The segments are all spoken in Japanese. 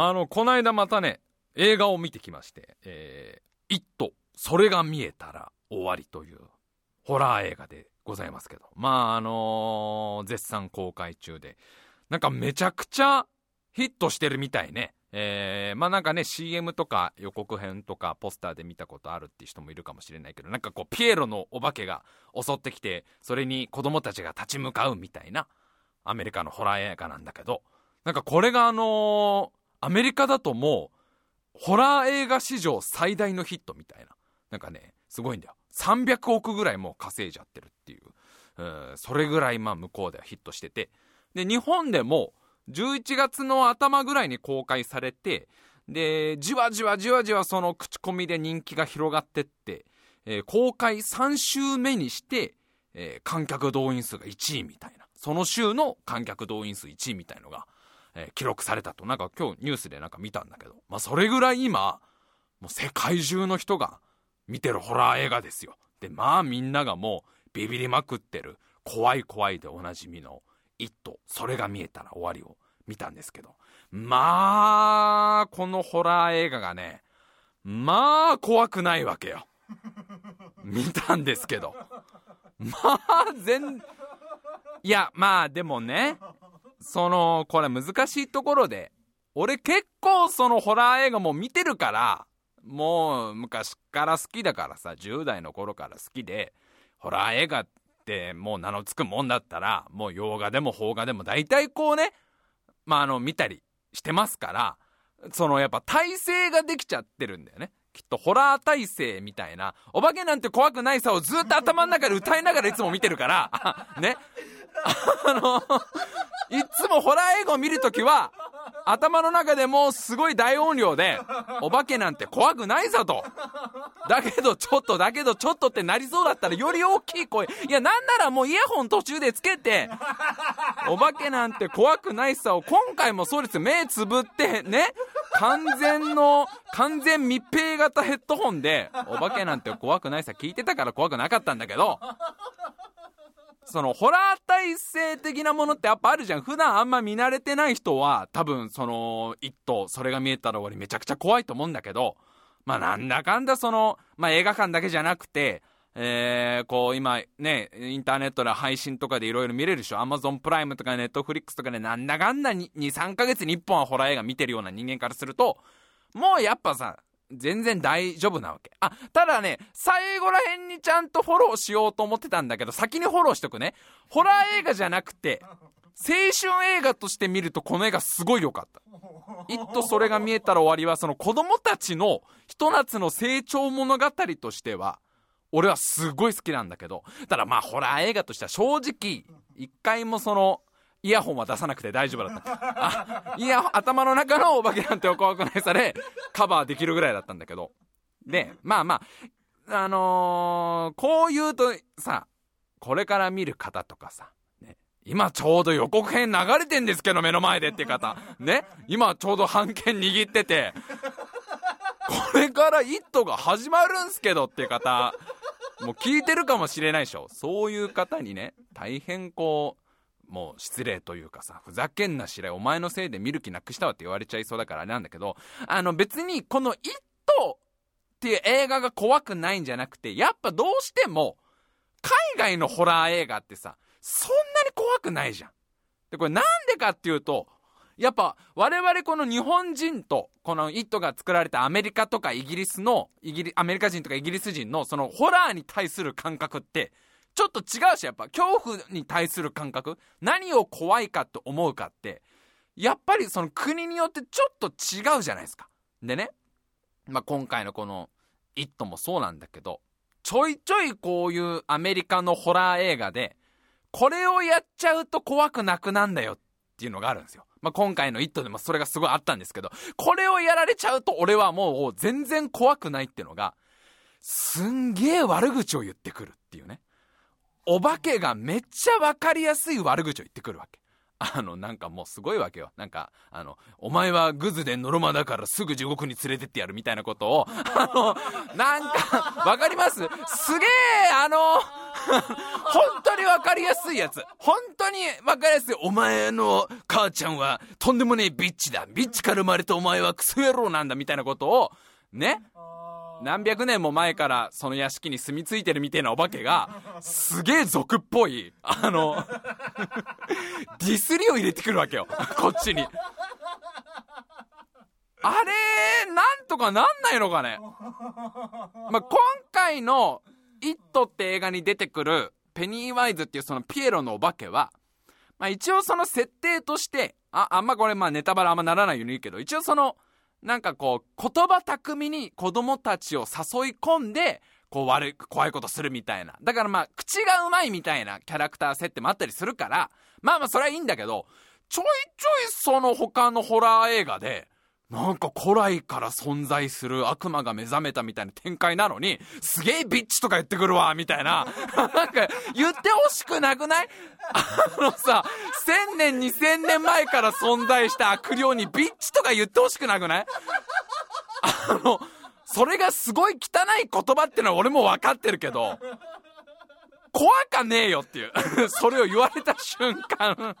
あの、こないだまたね、映画を見てきまして、えー、イット、それが見えたら終わりという、ホラー映画でございますけど。まあ、あのー絶賛公開中で、なんかめちゃくちゃヒットしてるみたいね。えー、まあなんかね、CM とか予告編とかポスターで見たことあるって人もいるかもしれないけど、なんかこう、ピエロのお化けが襲ってきて、それに子供たちが立ち向かうみたいな、アメリカのホラー映画なんだけど、なんかこれがあのーアメリカだともう、ホラー映画史上最大のヒットみたいな。なんかね、すごいんだよ。300億ぐらいもう稼いじゃってるっていう。うん、それぐらいまあ向こうではヒットしてて。で、日本でも11月の頭ぐらいに公開されて、で、じわじわじわじわその口コミで人気が広がってって、えー公開3週目にして、えー観客動員数が1位みたいな。その週の観客動員数1位みたいのが、えー記録されたと。なんか今日ニュースでなんか見たんだけど。まあそれぐらい今、もう世界中の人が見てるホラー映画ですよ。で、まあみんながもうビビりまくってる、怖い怖いでおなじみの、イット、それが見えたら終わりを見たんですけど。まあ、このホラー映画がね、まあ怖くないわけよ。見たんですけど。まあ、全、いや、まあでもね、その、これ難しいところで、俺結構そのホラー映画も見てるから、もう昔から好きだからさ、10代の頃から好きで、ホラー映画ってもう名の付くもんだったら、もう洋画でも邦画でも大体こうね、まああの見たりしてますから、そのやっぱ体勢ができちゃってるんだよね。きっとホラー体勢みたいな、お化けなんて怖くないさをずっと頭の中で歌いながらいつも見てるから、ね。あの、いつもホラー映画を見るときは、頭の中でもうすごい大音量で、お化けなんて怖くないさと。だけどちょっと、だけどちょっとってなりそうだったらより大きい声。いや、なんならもうイヤホン途中でつけて、お化けなんて怖くないさを今回もそうです。目つぶってね、完全の、完全密閉型ヘッドホンで、お化けなんて怖くないさ聞いてたから怖くなかったんだけど、そのホラー体制的なものってやっぱあるじゃん。普段あんま見慣れてない人は多分その一頭、それが見えたら終わりめちゃくちゃ怖いと思うんだけど、まあなんだかんだその、まあ映画館だけじゃなくて、えー、こう今ね、インターネットで配信とかでいろいろ見れるでしょ？アマゾンプライムとかネットフリックスとかでなんだかんだに2、3ヶ月に1本はホラー映画見てるような人間からすると、もうやっぱさ、全然大丈夫なわけ。あ、ただね、最後ら辺にちゃんとフォローしようと思ってたんだけど、先にフォローしとくね。ホラー映画じゃなくて、青春映画として見るとこの映画すごい良かった。一とそれが見えたら終わりは、その子供たちのひと夏の成長物語としては、俺はすごい好きなんだけど、ただまあホラー映画としては正直、一回もその、イヤホンは出さなくて大丈夫だった。あ、イヤホン、頭の中のお化けなんてお怖くないさで、カバーできるぐらいだったんだけど。で、まあまあ、あのーこう言うとさ、これから見る方とかさ、今ちょうど予告編流れてんですけど目の前でって方、ね、今ちょうど半券握ってて、これから「イット!」が始まるんすけどって方、もう聞いてるかもしれないでしょ。そういう方にね、大変こう、もう失礼というかさ、ふざけんなしれ、お前のせいで見る気なくしたわって言われちゃいそうだからあれなんだけど、あの別にこの「イット!」っていう映画が怖くないんじゃなくて、やっぱどうしても、海外のホラー映画ってさ、そんなに怖くないじゃん。で、これなんでかっていうと、やっぱ我々この日本人とこの「イット!」が作られたアメリカとかイギリスのイギリアメリカ人とかイギリス人のそのホラーに対する感覚ってちょっと違うしやっぱ恐怖に対する感覚？何を怖いかと思うかってやっぱりその国によってちょっと違うじゃないですかでね、まあ、今回のこの「イット!」もそうなんだけどちょいちょいこういうアメリカのホラー映画でこれをやっちゃうと怖くなくなんだよっていうのがあるんですよ。まあ、今回の「イット!」でもそれがすごいあったんですけど、これをやられちゃうと俺はもう全然怖くないってのが、すんげえ悪口を言ってくるっていうね。お化けがめっちゃわかりやすい悪口を言ってくるわけ。あの、なんかもうすごいわけよ。なんか、あの、お前はグズでノロマだからすぐ地獄に連れてってやるみたいなことを、あの、なんか、わかります？すげえ、あの、本当に分かりやすいやつ。本当に分かりやすい。お前の母ちゃんはとんでもねえビッチだ。ビッチから生まれたお前はクソ野郎なんだみたいなことを、ね。何百年も前からその屋敷に住み着いてるみたいなお化けが、すげえ俗っぽい、あの ディスりを入れてくるわけよ。こっちに。あれ、なんとかなんないのかね。まあ、今回の、イットって映画に出てくる、ペニーワイズっていうそのピエロのお化けは、まあ、一応その設定として、あ、あんまこれまネタバレあんまならないように言うけど、一応その、なんかこう、言葉巧みに子供たちを誘い込んで、こう悪い、怖いことするみたいな。だからまあ、口がうまいみたいなキャラクター設定もあったりするから、まあまあそれはいいんだけど、ちょいちょいその他のホラー映画で、なんか古来から存在する悪魔が目覚めたみたいな展開なのに、すげえビッチとか言ってくるわ、みたいな。なんか、言ってほしくなくない？あのさ、千年二千年前から存在した悪霊にビッチとか言ってほしくなくない？あの、それがすごい汚い言葉ってのは俺も分かってるけど、怖かねえよっていう。それを言われた瞬間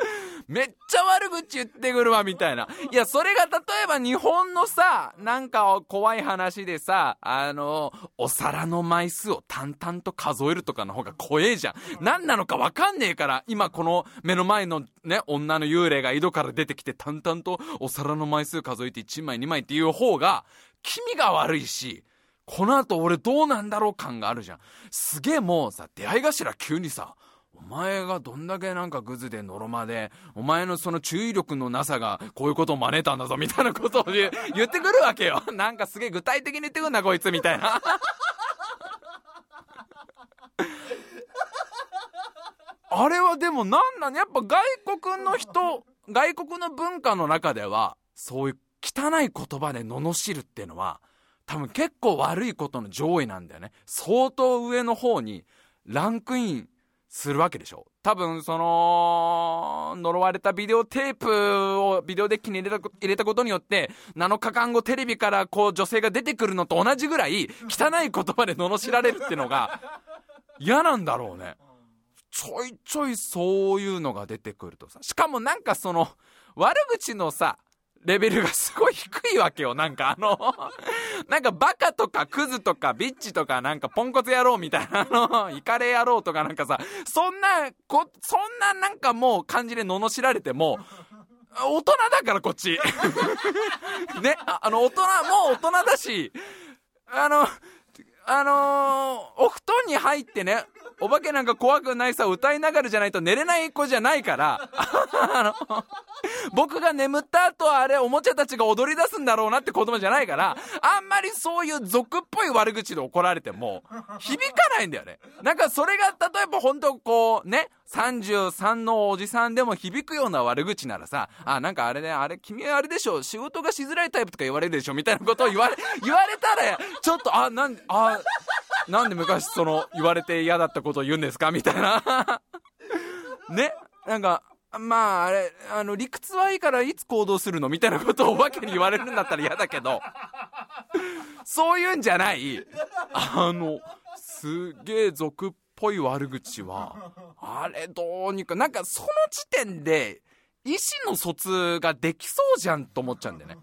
めっちゃ悪口言ってくるわ、みたいな。いや、それが例えば日本のさ、なんか怖い話でさ、あの、お皿の枚数を淡々と数えるとかの方が怖えじゃん。何なのかわかんねえから、今この目の前のね、女の幽霊が井戸から出てきて淡々とお皿の枚数数えて1枚2枚っていう方が、気味が悪いし、この後俺どうなんだろう感があるじゃん。すげえもうさ、出会い頭急にさ、お前がどんだけなんかグズでのろまで、お前のその注意力のなさがこういうことを招いたんだぞみたいなことを 言ってくるわけよ。なんかすげえ具体的に言ってくんなこいつみたいな。あれはでもなんなんやっぱ外国の人、外国の文化の中では、そういう汚い言葉で罵るっていうのは、多分結構悪いことの上位なんだよね。相当上の方にランクインするわけでしょ。多分その呪われたビデオテープをビデオデッキに入れた入れたことによって7日間後テレビからこう女性が出てくるのと同じぐらい汚い言葉で罵られるっていうのが嫌なんだろうね。ちょいちょいそういうのが出てくるとさ。しかもなんかその悪口のさレベルがすごい低いわけよ。なんかあの なんかバカとかクズとかビッチとかなんかポンコツ野郎みたいなあの、イカレ野郎とかなんかさ、そんな、こ、そんななんかもう感じで罵られても、大人だからこっち。ね、あの大人、もう大人だし、あの、あのー、お布団に入ってね、お化けなんか怖くないさ歌いながらじゃないと寝れない子じゃないから、あの、僕が眠った後はあれおもちゃたちが踊り出すんだろうなって言葉じゃないから、あんまりそういう俗っぽい悪口で怒られても、響かないんだよね。なんかそれが例えば本当こう、ね、33のおじさんでも響くような悪口ならさ、あ、なんかあれね、あれ、君あれでしょ、仕事がしづらいタイプとか言われるでしょ、みたいなことを言われ、言われたら、ちょっと、あ、なん、あ、なんで昔その、言われて嫌だったことを言うんですか？みたいな。ね？なんか、まあ、あれ、あの、理屈はいいからいつ行動するの？みたいなことをお化けに言われるんだったら嫌だけど、そういうんじゃない、あの、すげえ俗っぽい悪口は、あれどうにか、なんかその時点で、意思の疎通ができそうじゃんと思っちゃうんだよね。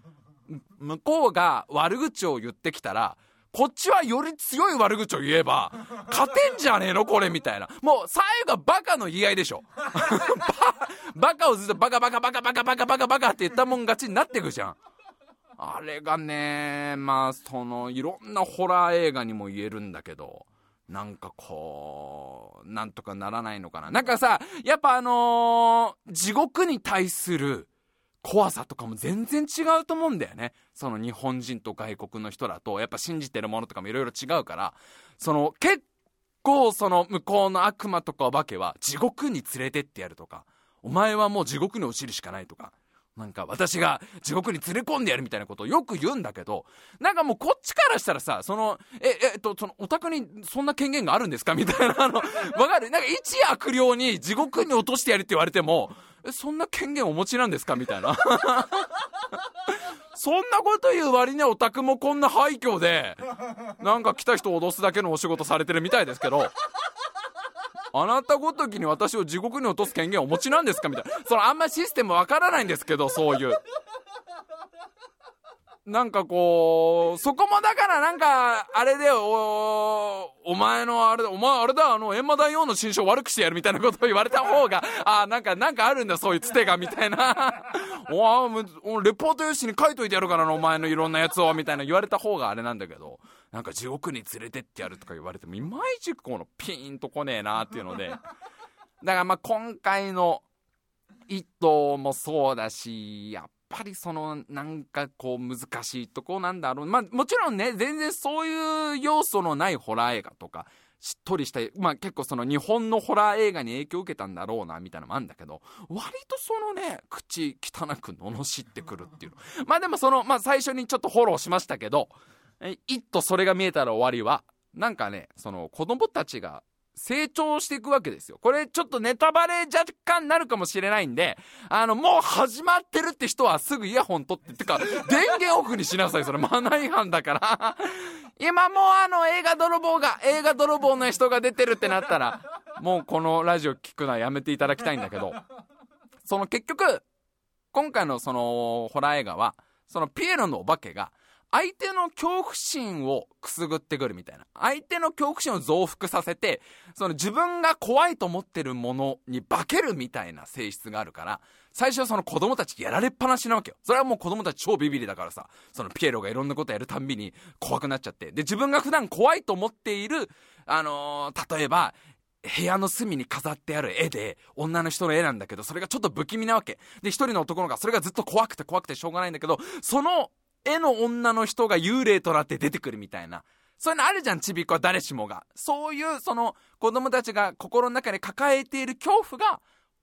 向こうが悪口を言ってきたら、こっちはより強い悪口を言えば、勝てんじゃねえのこれみたいな。もう、最後はバカの言い合いでしょ。バカをずっとバカバカバカバカバカバカバカって言ったもん勝ちになってくじゃん。あれがね、まあ、その、いろんなホラー映画にも言えるんだけど、なんかこう、なんとかならないのかな。なんかさ、やっぱあのー、地獄に対する怖さとかも全然違うと思うんだよね。その日本人と外国の人だと、やっぱ信じてるものとかもいろいろ違うから、その結構その向こうの悪魔とかお化けは地獄に連れてってやるとか、お前はもう地獄に落ちるしかないとか、なんか私が地獄に連れ込んでやるみたいなことをよく言うんだけど、なんかもうこっちからしたらさ、その、え、えっと、その、お宅にそんな権限があるんですか？みたいな、あの、わかる？なんか一悪霊に地獄に落としてやるって言われても、え、そんな権限お持ちなんですか？みたいな。そんなこと言う割にはオタクもこんな廃墟で、なんか来た人を脅すだけのお仕事されてるみたいですけど、あなたごときに私を地獄に落とす権限をお持ちなんですか？みたいな。そのあんまシステムわからないんですけど、そういう。なんかこう、そこもだからなんか、あれでお、お前のあれだ、お前あれだ、あの、閻魔大王の心象悪くしてやるみたいなことを言われた方が、あなんか、なんかあるんだ、そういうつてが、みたいな。おレポート用紙に書いといてやるからな、お前のいろんなやつを、みたいな言われた方があれなんだけど、なんか地獄に連れてってやるとか言われても、いまいちこのピーンとこねえなっていうので。だからまあ今回の、一頭もそうだし、やっぱりそのなんかこう難しいとこなんだろう。まあもちろんね全然そういう要素のないホラー映画とかしっとりしたまあ結構その日本のホラー映画に影響を受けたんだろうなみたいなのもあるんだけど割とそのね口汚く罵ってくるっていうの。まあでもそのまあ最初にちょっとフォローしましたけど「一とそれが見えたら終わりは」なんかねその子供たちが成長していくわけですよ。これちょっとネタバレ若干なるかもしれないんで、あの、もう始まってるって人はすぐイヤホン取って、てか、電源オフにしなさい、それマナー違反だから。今もうあの映画泥棒が、映画泥棒の人が出てるってなったら、もうこのラジオ聞くのはやめていただきたいんだけど、その結局、今回のそのホラー映画は、そのピエロのお化けが、相手の恐怖心をくすぐってくるみたいな。相手の恐怖心を増幅させて、その自分が怖いと思ってるものに化けるみたいな性質があるから、最初はその子供たちやられっぱなしなわけよ。それはもう子供たち超ビビりだからさ、そのピエロがいろんなことやるたんびに怖くなっちゃって。で、自分が普段怖いと思っている、あのー、例えば、部屋の隅に飾ってある絵で、女の人の絵なんだけど、それがちょっと不気味なわけ。で、一人の男の子がそれがずっと怖くて怖くてしょうがないんだけど、その絵の女の人が幽霊となって出てくるみたいな。そういうのあるじゃん、ちびっこは誰しもが。そういう、その、子供たちが心の中に抱えている恐怖が、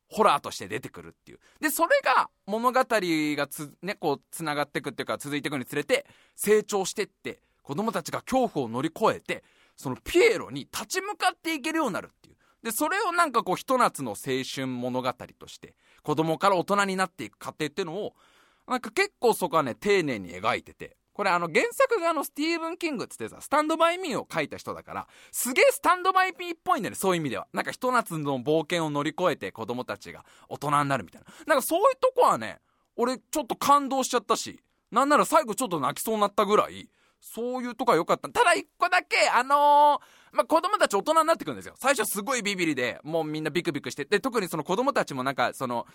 ホラーとして出てくるっていう。で、それが物語がつ、ね、こう、繋がっていくっていうか、続いていくにつれて、成長してって、子供たちが恐怖を乗り越えて、そのピエロに立ち向かっていけるようになるっていう。で、それをなんかこう、ひと夏の青春物語として、子供から大人になっていく過程っていうのを、なんか結構そこはね、丁寧に描いてて。これあの原作があのスティーブン・キングっつってさ、スタンドバイミーを書いた人だから、すげえスタンドバイミーっぽいんだよね、そういう意味では。なんかひと夏の冒険を乗り越えて子供たちが大人になるみたいな。なんかそういうとこはね、俺ちょっと感動しちゃったし、なんなら最後ちょっと泣きそうになったぐらい、そういうとこは良かった。ただ一個だけ、あのーまあ、子供たち大人になってくるんですよ。最初すごいビビりで、もうみんなビクビクして、で、特にその子供たちもなんか、その、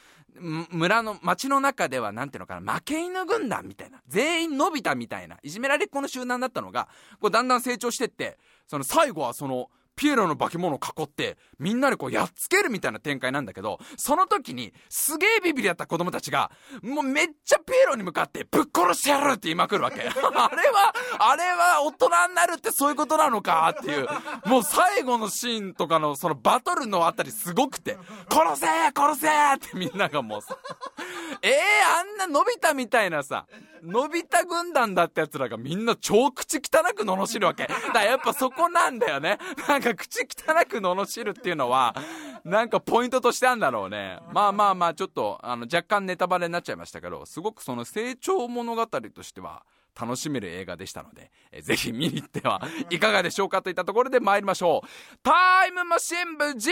村の、町の中では、なんていうのかな、負け犬軍団みたいな、全員伸びたみたいな、いじめられっ子の集団だったのが、こうだんだん成長してって、その最後はその、ピエロの化け物を囲って、みんなでこうやっつけるみたいな展開なんだけど、その時に、すげえビビりだった子供たちが、もうめっちゃピエロに向かって、ぶっ殺してやるって言いまくるわけ。あれは、あれは大人になるってそういうことなのかっていう、もう最後のシーンとかのそのバトルのあたりすごくて、殺せ殺せってみんながもうさ、ええー、あんなのび太みたいなさ、のび太軍団だって奴らがみんな超口汚く罵るわけ。だからやっぱそこなんだよね。なんか口汚く罵るっていうのは、なんかポイントとしてあるんだろうね。まあまあまあ、ちょっと、あの、若干ネタバレになっちゃいましたけど、すごくその成長物語としては、楽しめる映画でしたので、えぜひ見に行ってはいかがでしょうかといったところで参りましょう。タイムマシン部 G!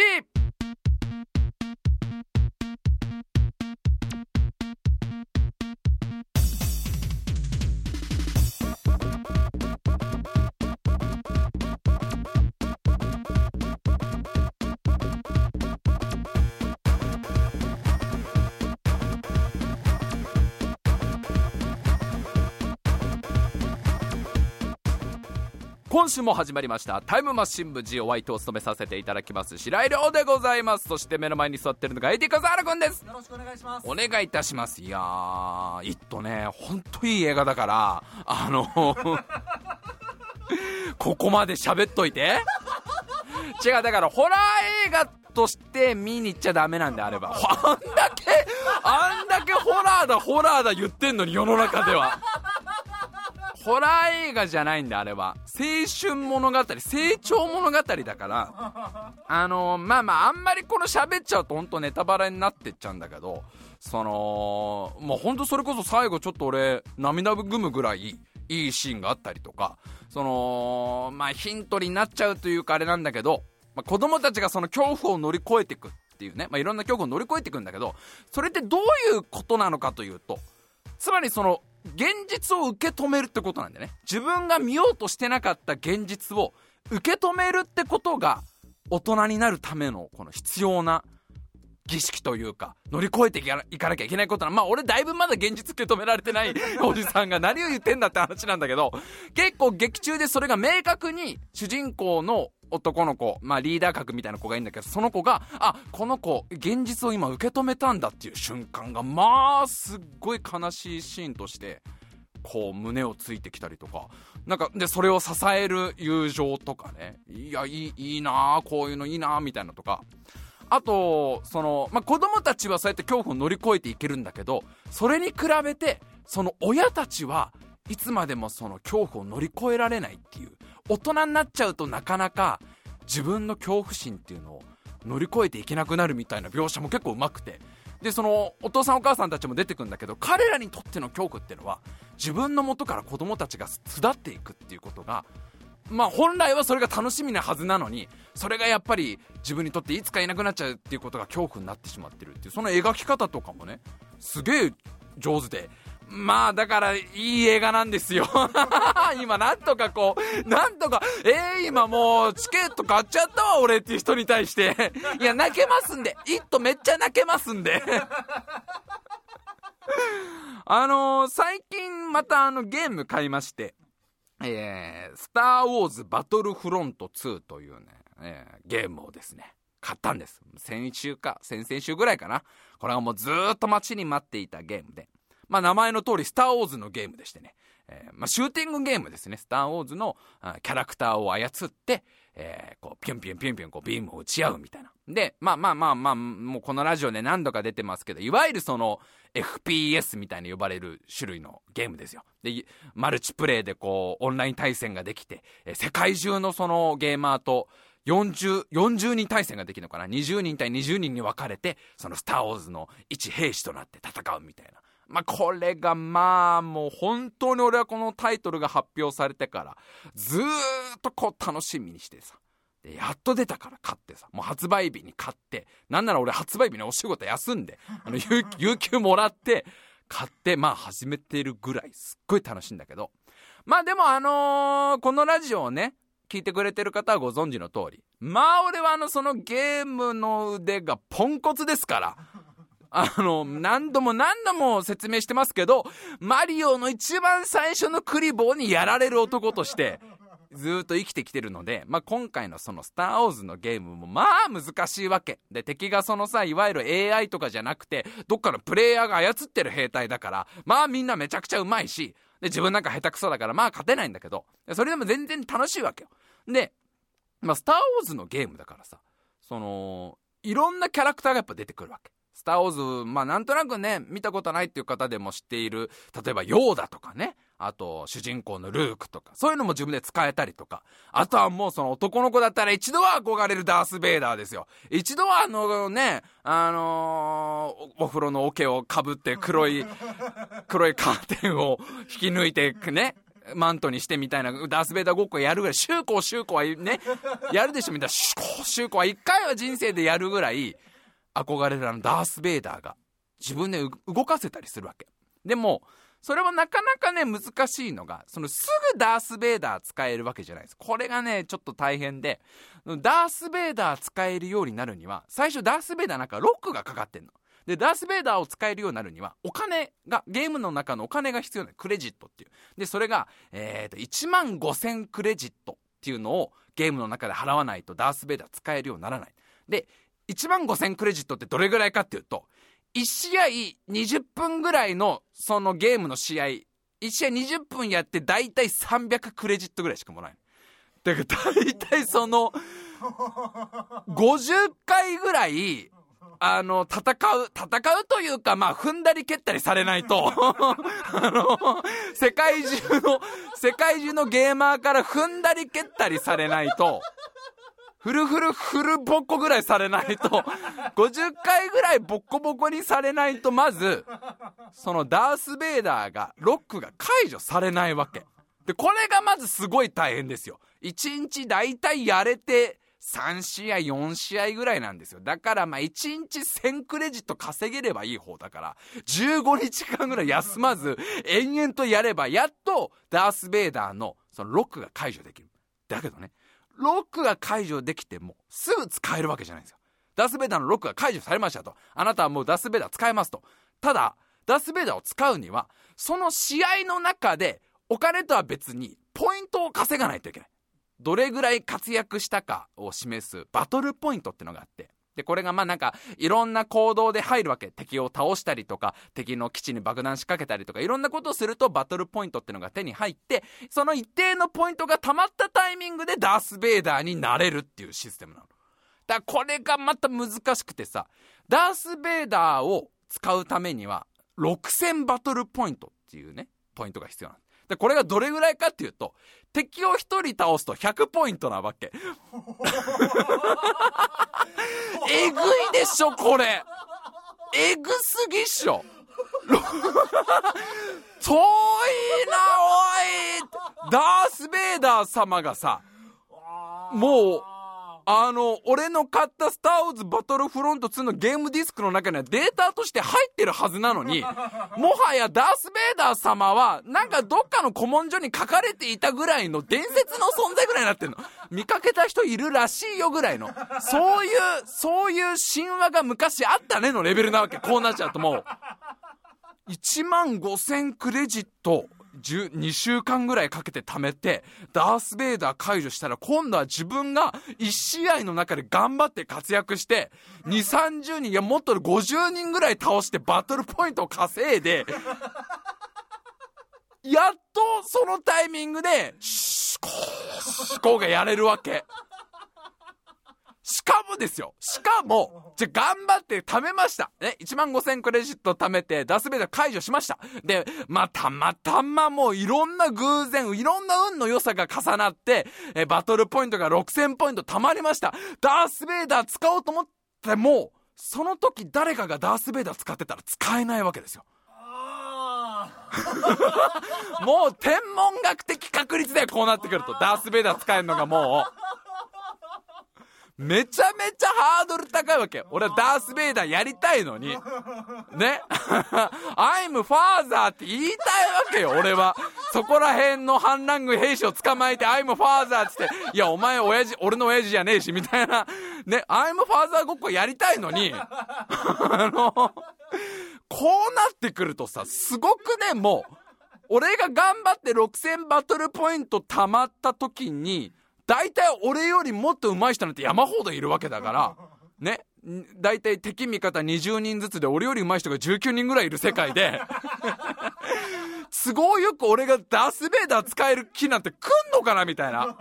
今週も始まりました。タイムマシン部 G お相手を務めさせていただきます。白井亮でございます。そして目の前に座ってるのがエディカザールくんです。よろしくお願いします。お願いいたします。いやー「イット!」ねほんといい映画だからあの ここまで喋っといて。違うだからホラー映画として見に行っちゃダメなんであれば。あんだけあんだけホラーだホラーだ言ってんのに世の中ではホラー映画じゃないんだあれは。青春物語成長物語だから。あのー、まあまああんまりこの喋っちゃうとほんとネタバレになってっちゃうんだけどその、もうほんとそれこそ最後ちょっと俺、涙ぐむぐらいいいシーンがあったりとか、その、まあヒントになっちゃうというかあれなんだけど、まあ、子供たちがその恐怖を乗り越えていくっていうね、まあ、いろんな恐怖を乗り越えていくんだけど、それってどういうことなのかというと、つまりその、現実を受け止めるってことなんだよね。自分が見ようとしてなかった現実を受け止めるってことが、大人になるためのこの必要な儀式というか、乗り越えていかなきゃいけないことな。まあ俺だいぶまだ現実受け止められてない おじさんが何を言ってんだって話なんだけど、結構劇中でそれが明確に主人公の男の子、まあリーダー格みたいな子がいるんだけど、その子が、あ、この子、現実を今受け止めたんだっていう瞬間が、まあ、すっごい悲しいシーンとして、こう胸をついてきたりとか、なんか、で、それを支える友情とかね、いや、いい、いいなこういうのいいなみたいなとか、あと、その、まあ、子供たちはそうやって恐怖を乗り越えていけるんだけど、それに比べて、その親たちはいつまでもその恐怖を乗り越えられないっていう、大人になっちゃうとなかなか自分の恐怖心っていうのを乗り越えていけなくなるみたいな描写も結構うまくて、で、その、お父さんお母さんたちも出てくるんだけど、彼らにとっての恐怖っていうのは、自分の元から子供たちが巣立っていくっていうことが、まあ本来はそれが楽しみなはずなのに、それがやっぱり自分にとっていつかいなくなっちゃうっていうことが恐怖になってしまってるっていう、その描き方とかもね、すげえ上手で、まあだからいい映画なんですよ。今なんとかこうなんとかえー、今もうチケット買っちゃったわ俺っていう人に対して。いや泣けますんで「イット!」めっちゃ泣けますんで。あのー、最近またあのゲーム買いましてえー、スター・ウォーズ・バトルフロント2というね、えー、ゲームをですね、買ったんです。先週か、先々週ぐらいかな。これはもうずっと待ちに待っていたゲームで。まあ名前の通り、スター・ウォーズのゲームでしてね。えー、まあシューティングゲームですね。スター・ウォーズのキャラクターを操って、えー、こう、ピュンピュンピュンピュン、こう、ビームを打ち合うみたいな。で、まあまあまあまあ、もうこのラジオで何度か出てますけど、いわゆるその、FPS みたいに呼ばれる種類のゲームですよ。で、マルチプレイでこう、オンライン対戦ができて、え世界中のそのゲーマーと、40、40人対戦ができるのかな ?20 人対20人に分かれて、そのスター・ウォーズの一兵士となって戦うみたいな。まあ、これがまあ、もう本当に俺はこのタイトルが発表されてから、ずーっとこう楽しみにしてさ。で、やっと出たから買ってさ、もう発売日に買って、なんなら俺発売日にお仕事休んで、あの、有給もらって、買って、まあ始めてるぐらいすっごい楽しいんだけど。まあでもあのー、このラジオをね、聞いてくれてる方はご存知の通り。まあ俺はあの、そのゲームの腕がポンコツですから。あの、何度も何度も説明してますけど、マリオの一番最初のクリボーにやられる男として、ずっと生きてきてるので、まあ、今回のそのスター・ウォーズのゲームもまあ難しいわけ。で、敵がそのさ、いわゆる AI とかじゃなくて、どっかのプレイヤーが操ってる兵隊だから、まあみんなめちゃくちゃうまいし、で、自分なんか下手くそだからまあ勝てないんだけど、それでも全然楽しいわけよ。で、まあスター・ウォーズのゲームだからさ、その、いろんなキャラクターがやっぱ出てくるわけ。スター・ウォーズ、まあなんとなくね、見たことないっていう方でも知っている、例えばヨーダとかね、あと主人公のルークとか、そういうのも自分で使えたりとか、あとはもうその男の子だったら一度は憧れるダース・ベイダーですよ。一度はあのね、あのー、お風呂の桶をかぶって黒い、黒いカーテンを引き抜いてね、マントにしてみたいな、ダース・ベイダーごっこやるぐらい、シューコー、シューコーはね、やるでしょみたいな、シューコー、シューコーは一回は人生でやるぐらい、憧れるあのダース・ベイダーが自分で動かせたりするわけ。でも、それもなかなかね、難しいのが、そのすぐダース・ベイダー使えるわけじゃないです。これがね、ちょっと大変で、ダース・ベイダー使えるようになるには、最初ダース・ベイダーなんかロックがかかってんの。で、ダース・ベイダーを使えるようになるには、お金が、ゲームの中のお金が必要なクレジットっていう。で、それが、え、ー、と、1万5000クレジットっていうのをゲームの中で払わないとダース・ベイダー使えるようにならない。で、1万5000クレジットってどれぐらいかっていうと、1試合20分ぐらいのそのゲームの試合、1試合20分やって大体300クレジットぐらいしかもらえない。だから大体その、50回ぐらい、あの、戦う、戦うというか、まあ、踏んだり蹴ったりされないと、あの、世界中の、世界中のゲーマーから踏んだり蹴ったりされないと、フルフルフルボッコぐらいされないと、50回ぐらいボッコボコにされないと、まず、そのダース・ベイダーが、ロックが解除されないわけ。で、これがまずすごい大変ですよ。1日大体やれて、3試合、4試合ぐらいなんですよ。だからまあ1日1000クレジット稼げればいい方だから、15日間ぐらい休まず、延々とやれば、やっとダース・ベイダーのそのロックが解除できる。だけどね、ロックが解除できても、すぐ使えるわけじゃないんですよ。ダース・ベイダーのロックが解除されましたと。あなたはもうダース・ベイダー使えますと。ただ、ダース・ベイダーを使うには、その試合の中で、お金とは別に、ポイントを稼がないといけない。どれぐらい活躍したかを示すバトルポイントってのがあって、で、これがまあなんか、いろんな行動で入るわけ。敵を倒したりとか、敵の基地に爆弾仕掛けたりとか、いろんなことをするとバトルポイントってのが手に入って、その一定のポイントが溜まったタイミングでダース・ベイダーになれるっていうシステムなの。だからこれがまた難しくてさ、ダース・ベイダーを使うためには、6000バトルポイントっていうね、ポイントが必要なの。で、これがどれぐらいかっていうと、敵を1人倒すと100ポイントなわけ。えぐいでしょ、これ。えぐすぎっしょ。遠いな、おいダース・ベイダー様がさ、もう、あの、俺の買ったスター・ウォーズ・バトルフロント2のゲームディスクの中にはデータとして入ってるはずなのに、もはやダース・ベイダー様は、なんかどっかの古文書に書かれていたぐらいの伝説の存在ぐらいになってんの。見かけた人いるらしいよぐらいの。そういう、そういう神話が昔あったねのレベルなわけ。こうなっちゃうともう。1万5000クレジット2週間ぐらいかけて貯めて、ダース・ベイダー解除したら、今度は自分が1試合の中で頑張って活躍して、2、30人、いや、もっと50人ぐらい倒してバトルポイントを稼いで、やっとそのタイミングで、シュコー、シュコーがやれるわけ。しかもですよ。しかも、じゃ、頑張って貯めました。ね、1万5000クレジット貯めて、ダスベイダー解除しました。で、まあ、たまたまもういろんな偶然、いろんな運の良さが重なって、え、バトルポイントが6000ポイント貯まりました。ダースベイダー使おうと思っても、その時誰かがダースベイダー使ってたら使えないわけですよ。もう天文学的確率でこうなってくると、ダースベイダー使えるのがもう、めちゃめちゃハードル高いわけ。俺はダース・ベイダーやりたいのに。ね。I'm father って言いたいわけよ、俺は。そこら辺の反乱軍兵士を捕まえて I'm father ってって、いや、お前親父、俺の親父じゃねえし、みたいな。ね、I'm father ごっこやりたいのに、あの、こうなってくるとさ、すごくね、もう、俺が頑張って6000バトルポイント貯まった時に、大体俺よりもっと上手い人なんて山ほどいるわけだから、ね。大体敵味方20人ずつで俺より上手い人が19人ぐらいいる世界で都合よく俺がダース・ベイダー使える気なんて来んのかなみたいな。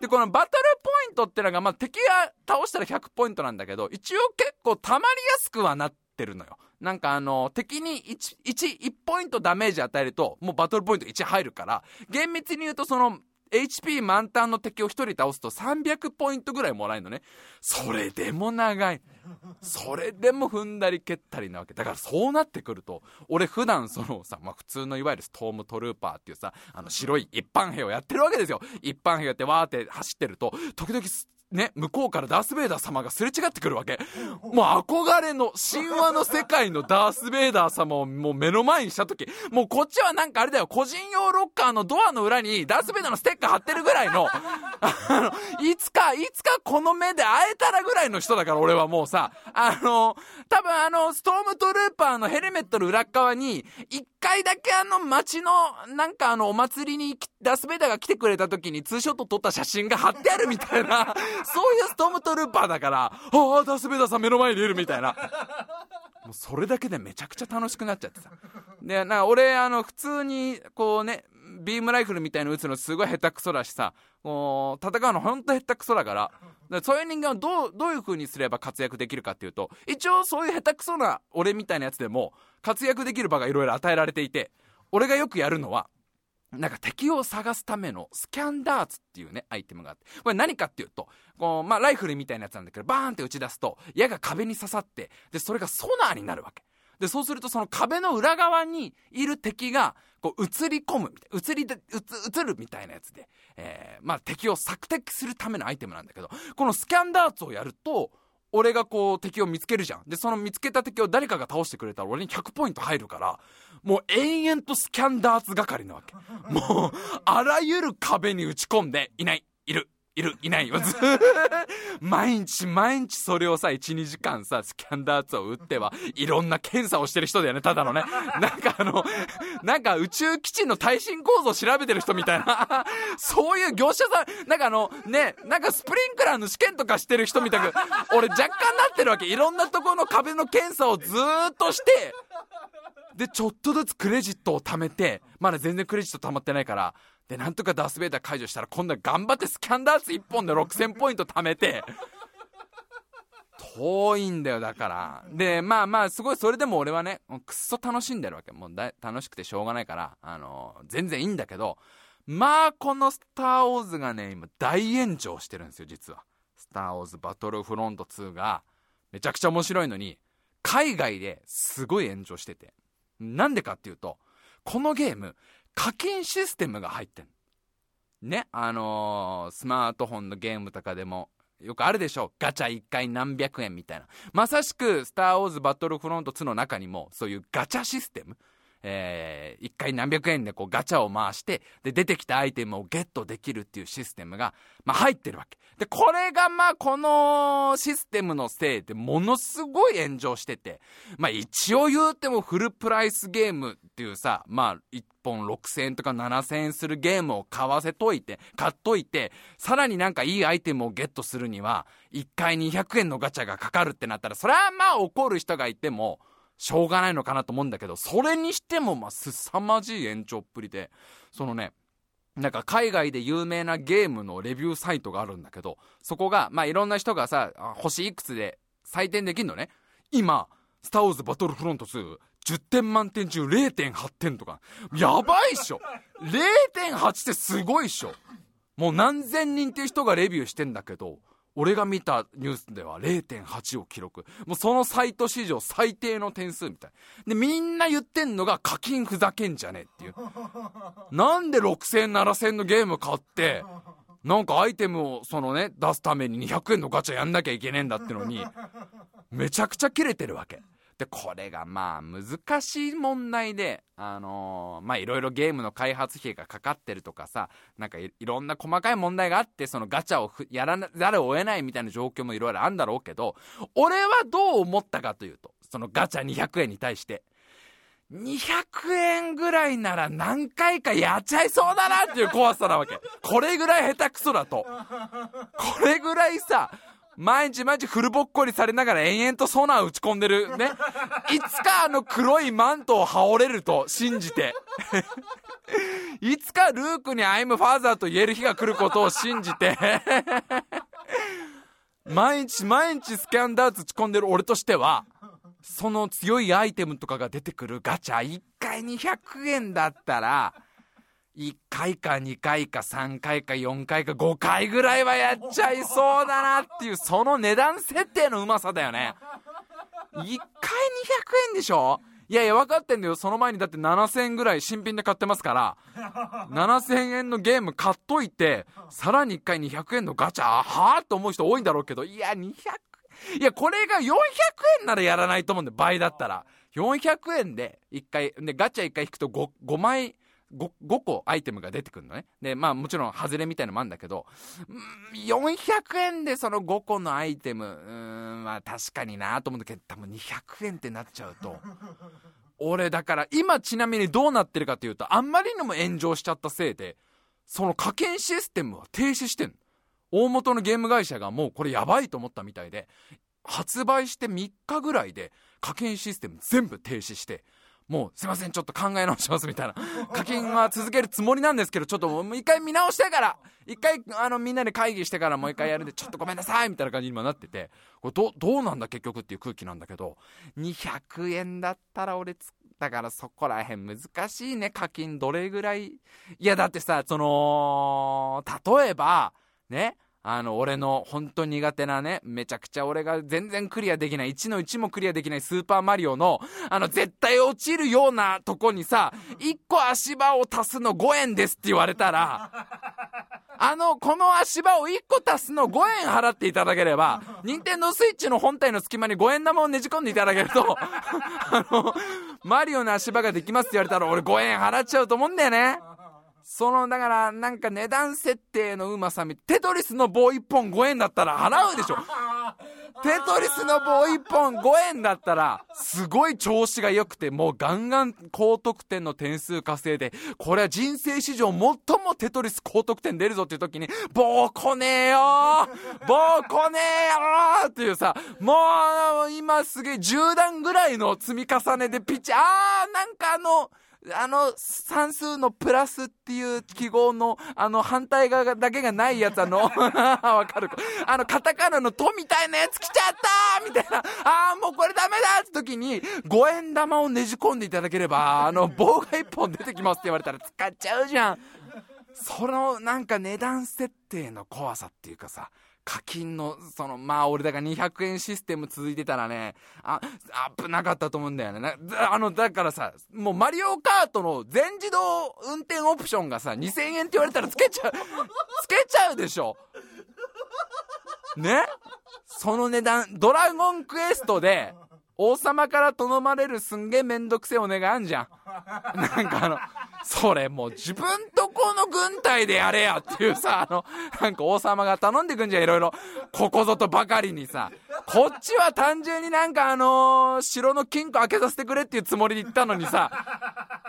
で、このバトルポイントってのが、まあ、敵が倒したら100ポイントなんだけど、一応結構溜まりやすくはなってるのよ。なんかあの、敵に1、1、1ポイントダメージ与えると、もうバトルポイント1入るから、厳密に言うとその、HP 満タンの敵を1人倒すと300ポイントぐらいもらえるのね。それでも長い。それでも踏んだり蹴ったりなわけ。だからそうなってくると、俺普段そのさ、まあ普通のいわゆるストームトルーパーっていうさ、あの白い一般兵をやってるわけですよ。一般兵やってわーって走ってると、時々ね、向こうからダース・ベイダー様がすれ違ってくるわけ。もう憧れの神話の世界のダース・ベイダー様をもう目の前にした時、もうこっちはなんかあれだよ、個人用ロッカーのドアの裏にダース・ベイダーのステッカー貼ってるぐらいの、あの、いつか、いつかこの目で会えたらぐらいの人だから俺はもうさ、あの、多分あの、ストームトルーパーのヘルメットの裏側に、一回だけあの街の、なんかあのお祭りにダース・ベイダーが来てくれた時にツーショット撮った写真が貼ってあるみたいな、そういうストームトルーパーだから、ああ、ダース・ベイダーさん目の前にいるみたいな。もうそれだけでめちゃくちゃ楽しくなっちゃってさ。で、な俺、あの、普通に、こうね、ビームライフルみたいの撃つのすごい下手くそだしさ、こう、戦うのほんと下手くそだからそういう人間はどう、どういう風にすれば活躍できるかっていうと、一応そういう下手くそな俺みたいなやつでも、活躍できる場がいろいろ与えられていて、俺がよくやるのは、なんか敵を探すためのスキャンダーツっていうね、アイテムがあって。これ何かっていうと、こう、まあ、ライフルみたいなやつなんだけど、バーンって打ち出すと、矢が壁に刺さって、で、それがソナーになるわけ。で、そうするとその壁の裏側にいる敵が、こう、映り込む、映りで、映るみたいなやつで、えー、まあ、敵を索敵するためのアイテムなんだけど、このスキャンダーツをやると、俺がこう敵を見つけるじゃん。で、その見つけた敵を誰かが倒してくれたら俺に100ポイント入るから、もう延々とスキャンダーツ係なわけ。もう、あらゆる壁に打ち込んで、いない、いる、いる、いないよ。毎日毎日それをさ、1、2時間さ、スキャンダーツを打っては、いろんな検査をしてる人だよね、ただのね。なんかあの、なんか宇宙基地の耐震構造調べてる人みたいな、そういう業者さん、なんかあの、ね、なんかスプリンクラーの試験とかしてる人みたく、俺若干なってるわけ。いろんなところの壁の検査をずーっとして、で、ちょっとずつクレジットを貯めて、まだ全然クレジット貯まってないから、で、なんとかダースベイダー解除したら、今度は頑張ってスキャンダース1本で6000ポイント貯めて、遠いんだよ、だから。で、まあまあ、すごい、それでも俺はね、くっそ楽しんでるわけ。もうだ楽しくてしょうがないから、あのー、全然いいんだけど、まあ、このスター・ウォーズがね、今大炎上してるんですよ、実は。スター・ウォーズ・バトルフロント2が、めちゃくちゃ面白いのに、海外ですごい炎上してて。なんでかっていうと、このゲーム、課金システムが入ってんね、あのー、スマートフォンのゲームとかでも、よくあるでしょうガチャ1回何百円みたいな。まさしく、スター・ウォーズ・バトルフロント2の中にも、そういうガチャシステム、えー、1回何百円でこうガチャを回して、で、出てきたアイテムをゲットできるっていうシステムが、まあ入ってるわけ。で、これがまあこのシステムのせいでものすごい炎上してて、まあ一応言うてもフルプライスゲームっていうさ、まあ1本6000円とか7000円するゲームを買わせといて、買っといて、さらになんかいいアイテムをゲットするには、1回200円のガチャがかかるってなったら、それはまあ怒る人がいても、しょうがないのかなと思うんだけど、それにしても、まあ、凄まじい延長っぷりで、そのね、なんか海外で有名なゲームのレビューサイトがあるんだけど、そこが、まあいろんな人がさ、星いくつで採点できんのね。今、スターウォーズバトルフロント2、10点満点中0.8点とか。やばいっしょ !0.8 ってすごいっしょもう何千人っていう人がレビューしてんだけど、俺が見たニュースでは0.8を記録。もうそのサイト史上最低の点数みたい。で、みんな言ってんのが課金ふざけんじゃねえっていう。なんで6000、7000のゲーム買って、なんかアイテムをそのね、出すために200円のガチャやんなきゃいけねえんだってのに、めちゃくちゃ切れてるわけ。で、これがまあ難しい問題で、あのー、まあいろいろゲームの開発費がかかってるとかさ、なんかいろんな細かい問題があって、そのガチャをやらざるを得ないみたいな状況もいろいろあるんだろうけど、俺はどう思ったかというと、そのガチャ200円に対して、200円ぐらいなら何回かやっちゃいそうだなっていう怖さなわけ。これぐらい下手くそだと。これぐらいさ、毎日毎日フルボッコリされながら延々とソナー打ち込んでるね。いつかあの黒いマントを羽織れると信じて。いつかルークにアイムファーザーと言える日が来ることを信じて。毎日毎日スキャンダーツ打ち込んでる俺としては、その強いアイテムとかが出てくるガチャ1回200円だったら、1回か2回か3回か4回か5回ぐらいはやっちゃいそうだなっていうその値段設定のうまさだよね。1回200円でしょ？いやいや分かってんだよ。その前にだって7000円ぐらい新品で買ってますから。7000円のゲーム買っといてさらに1回200円のガチャはあって思う人多いんだろうけどいや200いやこれが400円ならやらないと思うんだよ。倍だったら。400円で1回でガチャ1回引くと 5, 5枚 5, 5個アイテムが出てくるのね。で、まあもちろん外れみたいなのもあるんだけど、400円でその5個のアイテム、うん、まあ確かになと思うんだけど、多分200円ってなっちゃうと、俺だから今ちなみにどうなってるかというと、あんまりにも炎上しちゃったせいで、その課金システムは停止してん。大元のゲーム会社がもうこれやばいと思ったみたいで、発売して3日ぐらいで課金システム全部停止して、もうすいませんちょっと考え直しますみたいな。課金は続けるつもりなんですけどちょっともう一回見直してから一回あのみんなで会議してからもう一回やるんで ちょっとごめんなさいみたいな感じに今なってて。これどどうなんだ結局っていう空気なんだけど。200円だったら俺つだからそこら辺難しいね課金どれぐらい。いやだってさその例えばねあの、俺の本当苦手なね、めちゃくちゃ俺が全然クリアできない、1の1もクリアできないスーパーマリオの、あの、絶対落ちるようなとこにさ、1個足場を足すの5円ですって言われたら、あの、この足場を1個足すの5円払っていただければ、任天堂スイッチの本体の隙間に5円玉をねじ込んでいただけると、あの、マリオの足場ができますって言われたら俺5円払っちゃうと思うんだよね。その、だから、なんか値段設定のうまさみ、テトリスの棒1本5円だったら払うでしょ。テトリスの棒1本5円だったら、すごい調子が良くて、もうガンガン高得点の点数稼いで、これは人生史上最もテトリス高得点出るぞっていう時に、棒来ねえよ棒来ねえよっていうさ、もう、今すげえ10段ぐらいの積み重ねでピッチ、あー、なんかあの、あの算数のプラスっていう記号のあの反対側だけがないやつあの わかるあのカタカナの「と」みたいなやつ来ちゃったみたいな。ああもうこれダメだって時に5円玉をねじ込んでいただければあの棒が1本出てきますって言われたら使っちゃうじゃん。そのなんか値段設定の怖さっていうかさ課金の、その、まあ俺だから200円システム続いてたらね、あ、危なかったと思うんだよね。あの、だからさ、もうマリオカートの全自動運転オプションがさ、2000円って言われたらつけちゃう、つけちゃうでしょ。ね？その値段、ドラゴンクエストで、王様から頼まれるすんげえめんどくせえお願いあんじゃん。なんかあの、それもう自分とこの軍隊でやれやっていうさ、あの、なんか王様が頼んでくんじゃん、いろいろ。ここぞとばかりにさ。こっちは単純になんかあのー、城の金庫開けさせてくれっていうつもりで言ったのにさ、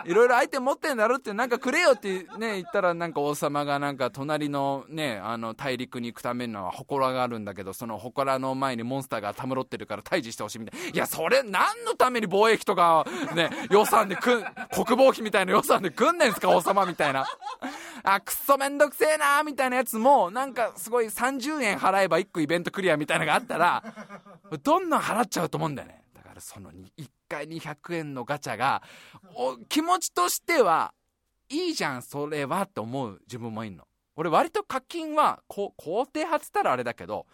いろいろ相手持ってんだろってなんかくれよってね、言ったらなんか王様がなんか隣のね、あの大陸に行くためのは祠があるんだけど、その祠の前にモンスターがたむろってるから退治してほしいみたいな。いや、それ何のために貿易とかね、予算でくん、国防費みたいな予算でくんねんすか、王様みたいな。あ、くっそめんどくせえなみたいなやつも、なんかすごい30円払えば1個イベントクリアみたいなのがあったら、どんどん払っちゃうと思うんだよね。だからその1回200円のガチャが、お気持ちとしては、いいじゃん、それはって思う自分もいんの。俺割と課金は、こ、肯定派つったらあれだけど、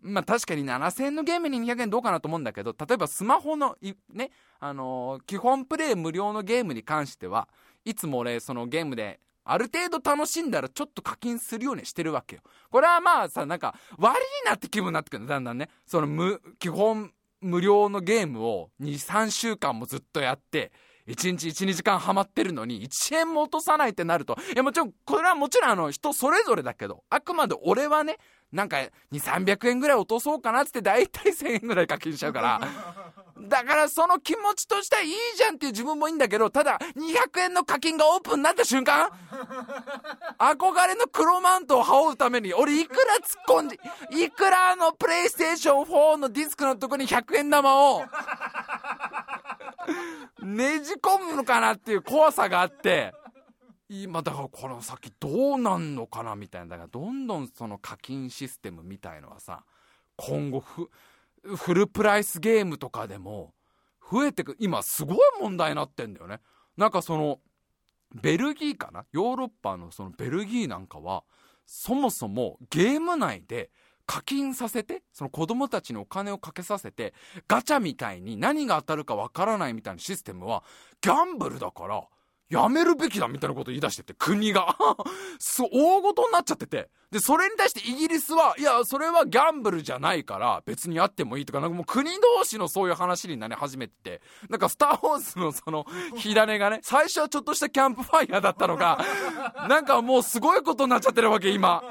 まあ確かに7000円のゲームに200円どうかなと思うんだけど、例えばスマホの、ね、あのー、基本プレイ無料のゲームに関しては、いつも俺、そのゲームで、ある程度楽しんだらちょっと課金するようにしてるわけよ。これはまあさ、なんか、悪いなって気分になってくるだんだんね。その無、基本無料のゲームを2、3週間もずっとやって、1日1、2時間ハマってるのに、1円も落とさないってなると、いやもちろん、これはもちろんあの、人それぞれだけど、あくまで俺はね、なんか、2、300円ぐらい落とそうかなって大体1000円ぐらい課金しちゃうから。だからその気持ちとしてはいいじゃんっていう自分もいいんだけど、ただ、200円の課金がオープンになった瞬間、憧れの黒マントを羽織るために、俺いくら突っ込んで、いくらあの、プレイステーション4のディスクのとこに100円玉を、ねじ込むのかなっていう怖さがあって、今だからこの先どうなんのかなみたいな。だからどんどんその課金システムみたいのはさ今後フルプライスゲームとかでも増えてく今すごい問題になってんだよね。なんかそのベルギーかな？ヨーロッパのそのベルギーなんかはそもそもゲーム内で課金させて、その子供たちにお金をかけさせて、ガチャみたいに何が当たるかわからないみたいなシステムは、ギャンブルだから、やめるべきだみたいなこと言い出してて、国が。そう、大ごとになっちゃってて。で、それに対してイギリスは、いや、それはギャンブルじゃないから、別にあってもいいとか、なんかもう国同士のそういう話になり始めてて、なんかスター・ウォーズのその、火種がね、最初はちょっとしたキャンプファイヤーだったのが、なんかもうすごいことになっちゃってるわけ、今。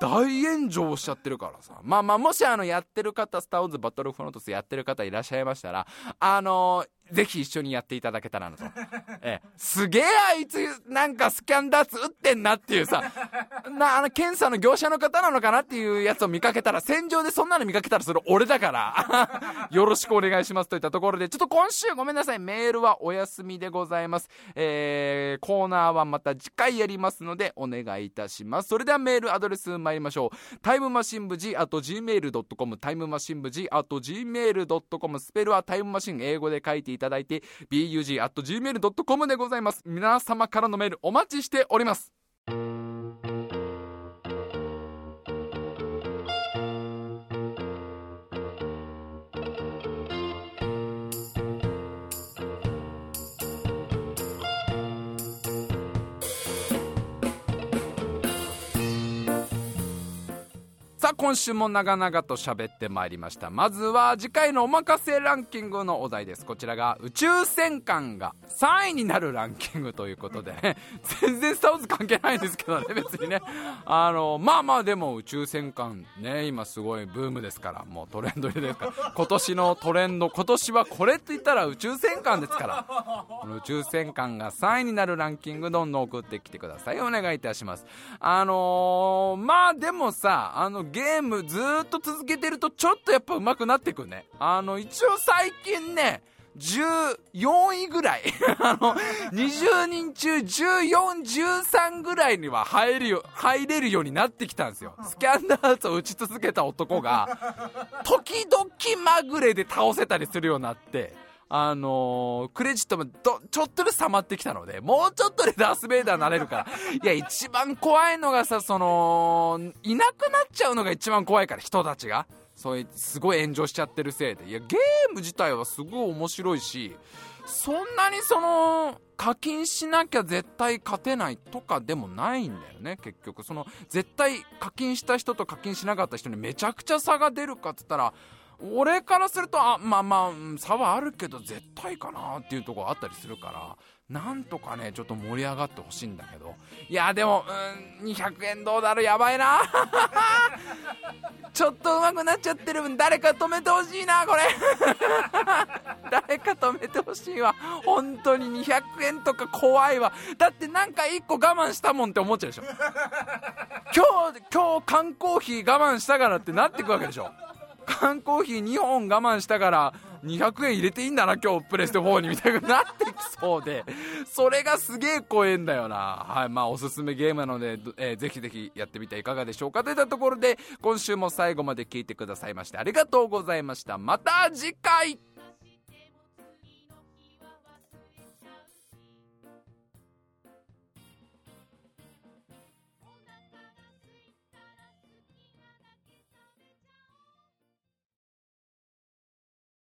大炎上しちゃってるからさ。まあまあ、もしあの、やってる方、スター・ウォーズ・バトルフロントスやってる方いらっしゃいましたら、あのぜひ一緒にやっていただけたらなと。ええ、すげえあいつ、なんかスキャンダーツ打ってんなっていうさ、な、あの、検査の業者の方なのかなっていうやつを見かけたら、戦場でそんなの見かけたらそれ俺だから、よろしくお願いしますといったところで、ちょっと今週ごめんなさい、メールはお休みでございます。えー、コーナーはまた次回やりますので、お願いいたします。それではメールアドレス参りましょう。タイムマシン部 G、あと gmail.com、タイムマシン部 G、あと gmail.com、スペルはタイムマシン英語で書いていただいて、bug.gmail.com でございます。皆様からのメールお待ちしております。さあ今週も長々と喋ってまいりました。まずは次回のおまかせランキングのお題です。こちらが宇宙戦艦が3位になるランキングということで 全然スター・ウォーズ関係ないんですけどね 別にね。あのまあまあでも宇宙戦艦ね今すごいブームですからもうトレンドですから。今年のトレンド今年はこれって言ったら宇宙戦艦ですから。この宇宙戦艦が3位になるランキングどんどん送ってきてください。お願いいたします。あのー、まあでもさあのゲームずっと続けてるとちょっとやっぱ上手くなってくね。あの、一応最近ね、14位ぐらい あの、20人中14、13ぐらいには入るよ、入れるようになってきたんですよ。スキャンダーズを打ち続けた男が、時々まぐれで倒せたりするようになって、あのー、クレジットもど、ちょっとずつ溜まってきたので、もうちょっとでダース・ベイダーになれるから。いや、一番怖いのがさ、その、いなくなっちゃうのが一番怖いから、人たちが。そういう、すごい炎上しちゃってるせいで。いや、ゲーム自体はすごい面白いし、そんなにその、課金しなきゃ絶対勝てないとかでもないんだよね、結局。その、絶対課金した人と課金しなかった人にめちゃくちゃ差が出るかっつったら、俺からすると、あ、まあまあ、差はあるけど、絶対かなっていうとこあったりするから、なんとかね、ちょっと盛り上がってほしいんだけど。いや、でも、うん、200円どうだろう、やばいな。ちょっと上手くなっちゃってる分、誰か止めてほしいな、これ。誰か止めてほしいわ。本当に200円とか怖いわ。だってなんか1個我慢したもんって思っちゃうでしょ。今日、今日缶コーヒー我慢したからってなってくわけでしょ。缶コーヒー2本我慢したから200円入れていいんだな今日プレステ4にみたいになってきそうで。それがすげえ怖えんだよな。はいまあおすすめゲームなので、えー、ぜひぜひやってみてはいかがでしょうか。といったところで今週も最後まで聞いてくださいましてありがとうございました。また次回